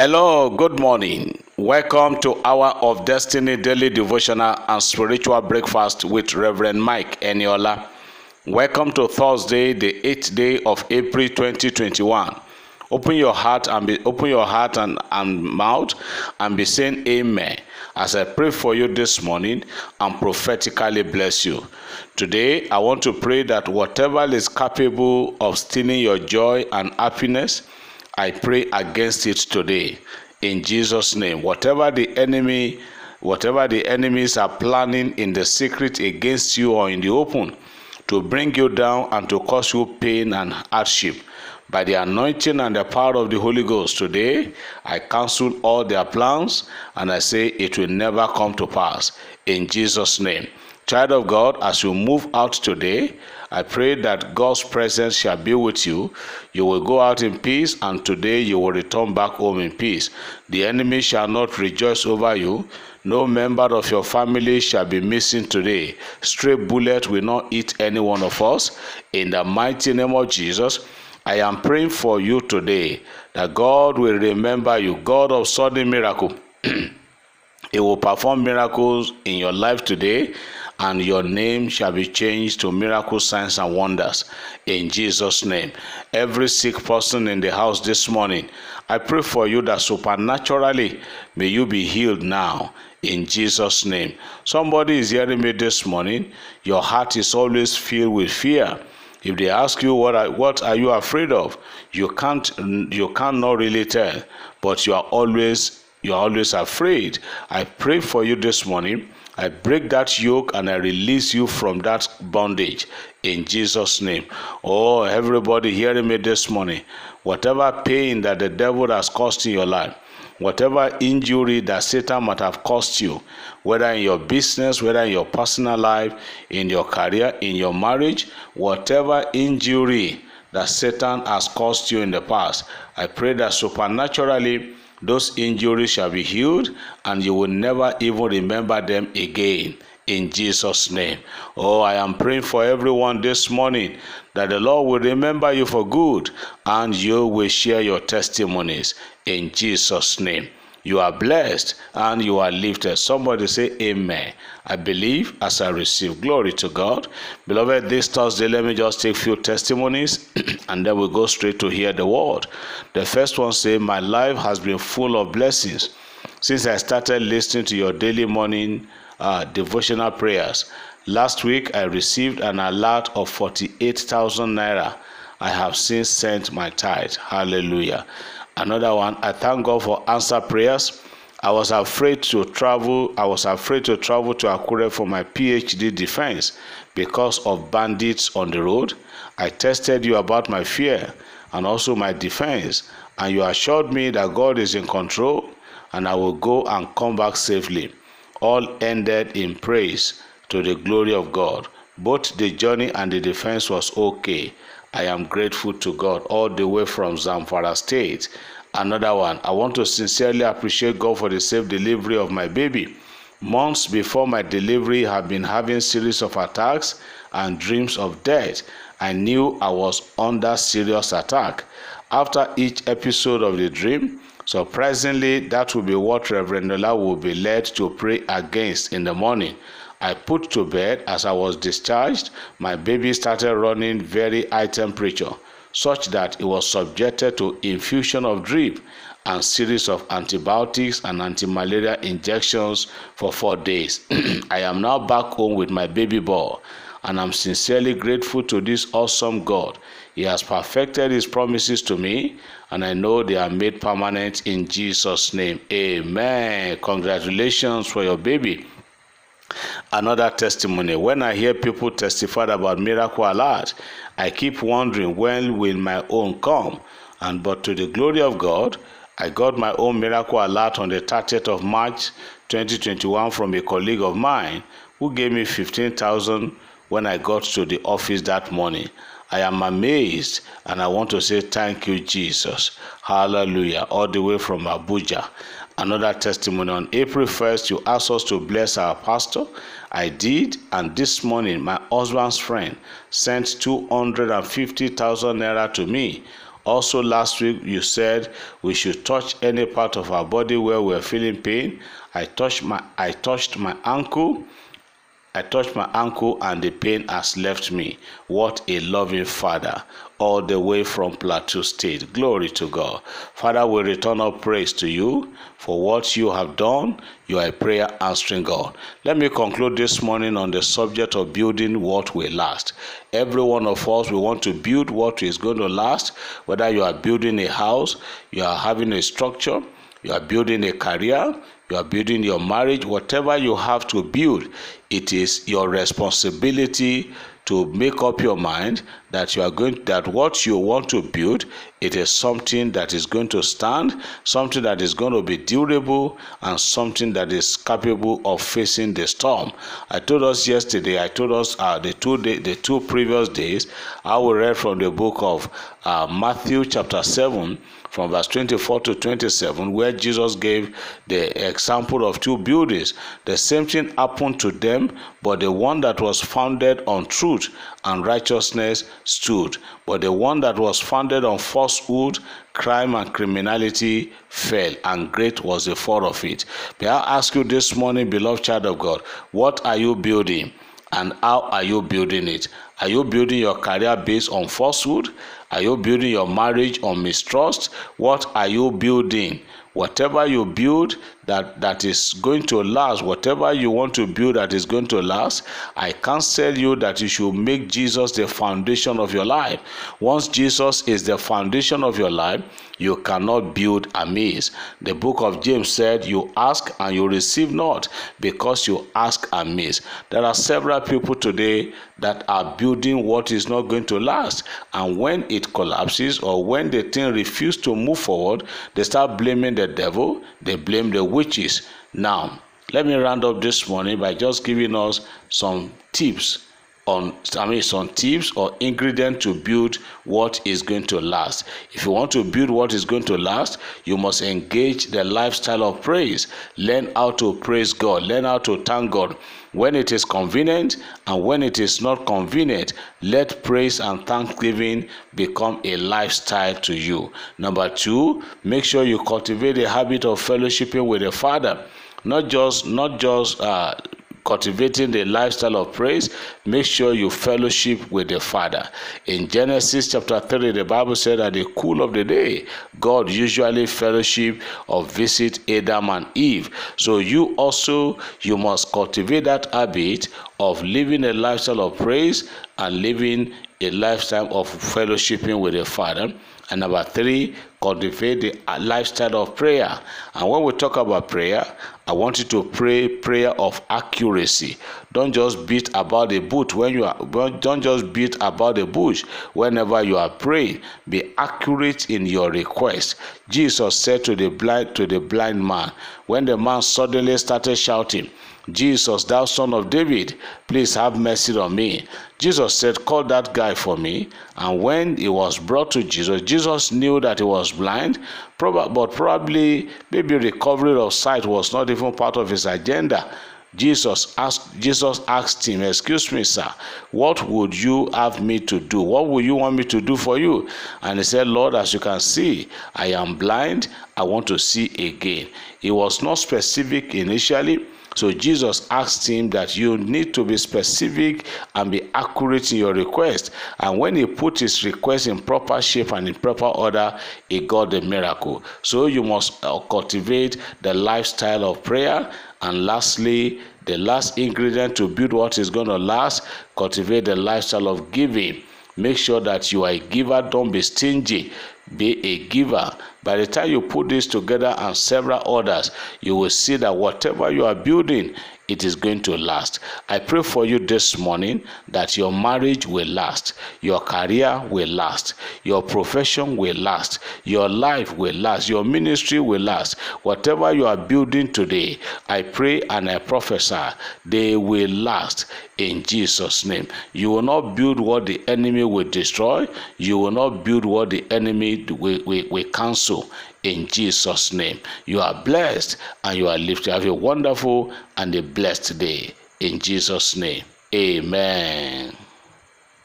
Hello, good morning. Welcome to Hour of Destiny Daily Devotional and Spiritual Breakfast with Reverend Mike Eniola. Welcome to Thursday, the 8th day of April 2021. Open your heart and be open your heart and, and mouth and be saying amen as I pray for you this morning and prophetically bless you. Today I want to pray that whatever is capable of stealing your joy and happiness I pray against it today in Jesus' name. Whatever the enemy, whatever the enemies are planning in the secret against you or in the open to bring you down and to cause you pain and hardship. By the anointing and the power of the Holy Ghost today, I cancel all their plans and I say it will never come to pass in Jesus' name. Child of God, as you move out today, I pray that God's presence shall be with you. You will go out in peace, and today you will return back home in peace. The enemy shall not rejoice over you. No member of your family shall be missing today. Stray bullet will not eat any one of us. In the mighty name of Jesus, I am praying for you today that God will remember you, God of sudden miracle. he will perform miracles in your life today and your name shall be changed to miracle signs and wonders in Jesus name. Every sick person in the house this morning, I pray for you that supernaturally may you be healed now in Jesus name. Somebody is hearing me this morning, your heart is always filled with fear. If they ask you what are, what are you afraid of, you can't you cannot really tell, but you are always you are always afraid. I pray for you this morning I break that yoke and I release you from that bondage in Jesus' name. Oh, everybody hearing me this morning, whatever pain that the devil has caused in your life, whatever injury that Satan might have caused you, whether in your business, whether in your personal life, in your career, in your marriage, whatever injury that Satan has caused you in the past, I pray that supernaturally those injuries shall be healed and you will never even remember them again in Jesus' name. Oh, I am praying for everyone this morning that the Lord will remember you for good and you will share your testimonies in Jesus' name. You are blessed and you are lifted. Somebody say, Amen. I believe as I receive. Glory to God. Beloved, this Thursday, let me just take few testimonies and then we'll go straight to hear the word. The first one say, My life has been full of blessings since I started listening to your daily morning uh, devotional prayers. Last week, I received an alert of 48,000 naira. I have since sent my tithe. Hallelujah. Another one, I thank God for answer prayers. I was afraid to travel. I was afraid to travel to Akure for my PhD defense because of bandits on the road. I tested you about my fear and also my defense, and you assured me that God is in control and I will go and come back safely. All ended in praise to the glory of God. Both the journey and the defense was okay. I am grateful to God all the way from Zamfara State. Another one, I want to sincerely appreciate God for the safe delivery of my baby. Months before my delivery, I have been having series of attacks and dreams of death. I knew I was under serious attack. After each episode of the dream, surprisingly, that will be what Reverend Nola will be led to pray against in the morning. I put to bed as I was discharged. My baby started running very high temperature, such that it was subjected to infusion of drip and series of antibiotics and anti-malaria injections for four days. I am now back home with my baby boy, and I'm sincerely grateful to this awesome God. He has perfected his promises to me, and I know they are made permanent in Jesus' name. Amen. Congratulations for your baby. Another testimony. When I hear people testify about miracle alert, I keep wondering when will my own come? And but to the glory of God, I got my own miracle alert on the 30th of March 2021 from a colleague of mine who gave me 15,000 when I got to the office that morning. I am amazed and I want to say thank you, Jesus. Hallelujah. All the way from Abuja. Another testimony on April 1st, you asked us to bless our pastor. I did, and this morning, my husband's friend sent 250,000 naira to me Also, last week you said we should touch any part of our body where we're feeling pain. I touched my I touched my ankle I touched my ankle and the pain has left me. What a loving Father, all the way from Plateau State. Glory to God. Father, we return our praise to you for what you have done. You are a prayer answering God. Let me conclude this morning on the subject of building what will last. Every one of us, we want to build what is going to last, whether you are building a house, you are having a structure, you are building a career, you are building your marriage, whatever you have to build, it is your responsibility to make up your mind that you are going that what you want to build it is something that is going to stand something that is going to be durable and something that is capable of facing the storm i told us yesterday i told us uh, the two day, the two previous days i will read from the book of uh, matthew chapter 7 from verse 24 to 27, where Jesus gave the example of two buildings. The same thing happened to them, but the one that was founded on truth and righteousness stood. But the one that was founded on falsehood, crime, and criminality fell, and great was the fall of it. May I ask you this morning, beloved child of God, what are you building? and how are you building it? Are you building your career based on falsehood? Are you building your marriage on mistrust? What are you building? Whatever you build that, that is going to last, whatever you want to build that is going to last, I counsel you that you should make Jesus the foundation of your life. Once Jesus is the foundation of your life, you cannot build amiss. The book of James said, You ask and you receive not because you ask amiss. There are several people today that are building what is not going to last. And when it collapses or when the thing refuses to move forward, they start blaming the devil, they blame the witches. Now, let me round up this morning by just giving us some tips on I mean some tips or ingredient to build what is going to last. If you want to build what is going to last, you must engage the lifestyle of praise. Learn how to praise God, learn how to thank God. When it is convenient and when it is not convenient, let praise and thanksgiving become a lifestyle to you. Number two, make sure you cultivate the habit of fellowshipping with the Father. Not just not just uh, cultivating the lifestyle of praise, make sure you fellowship with the Father. In Genesis chapter 30, the Bible said at the cool of the day, God usually fellowship or visit Adam and Eve. So you also you must cultivate that habit of living a lifestyle of praise and living a lifestyle of fellowshipping with the Father. And number three, cultivate the lifestyle of prayer. And when we talk about prayer, I want you to pray prayer of accuracy. Don't just beat about the bush when you are don't just beat about the bush whenever you are praying. Be accurate in your request. Jesus said to the blind to the blind man when the man suddenly started shouting, Jesus, thou son of David, please have mercy on me. Jesus said, Call that guy for me. And when he was brought to Jesus, Jesus knew that he was blind, but probably maybe recovery of sight was not even part of his agenda. Jesus asked Jesus asked him, "Excuse me, sir, what would you have me to do? What would you want me to do for you?" And he said, "Lord, as you can see, I am blind. I want to see again." He was not specific initially so Jesus asked him that you need to be specific and be accurate in your request. And when he put his request in proper shape and in proper order, he got the miracle. So you must uh, cultivate the lifestyle of prayer. And lastly, the last ingredient to build what is going to last, cultivate the lifestyle of giving. Make sure that you are a giver, don't be stingy. Be a giver. By the time you put this together and several others, you will see that whatever you are building, it is going to last. I pray for you this morning that your marriage will last, your career will last, your profession will last, your life will last, your ministry will last. Whatever you are building today, I pray and I prophesy they will last in Jesus' name. You will not build what the enemy will destroy, you will not build what the enemy will, will, will cancel in Jesus' name. You are blessed and you are lifted. Have a wonderful and a blessed day in Jesus' name. Amen.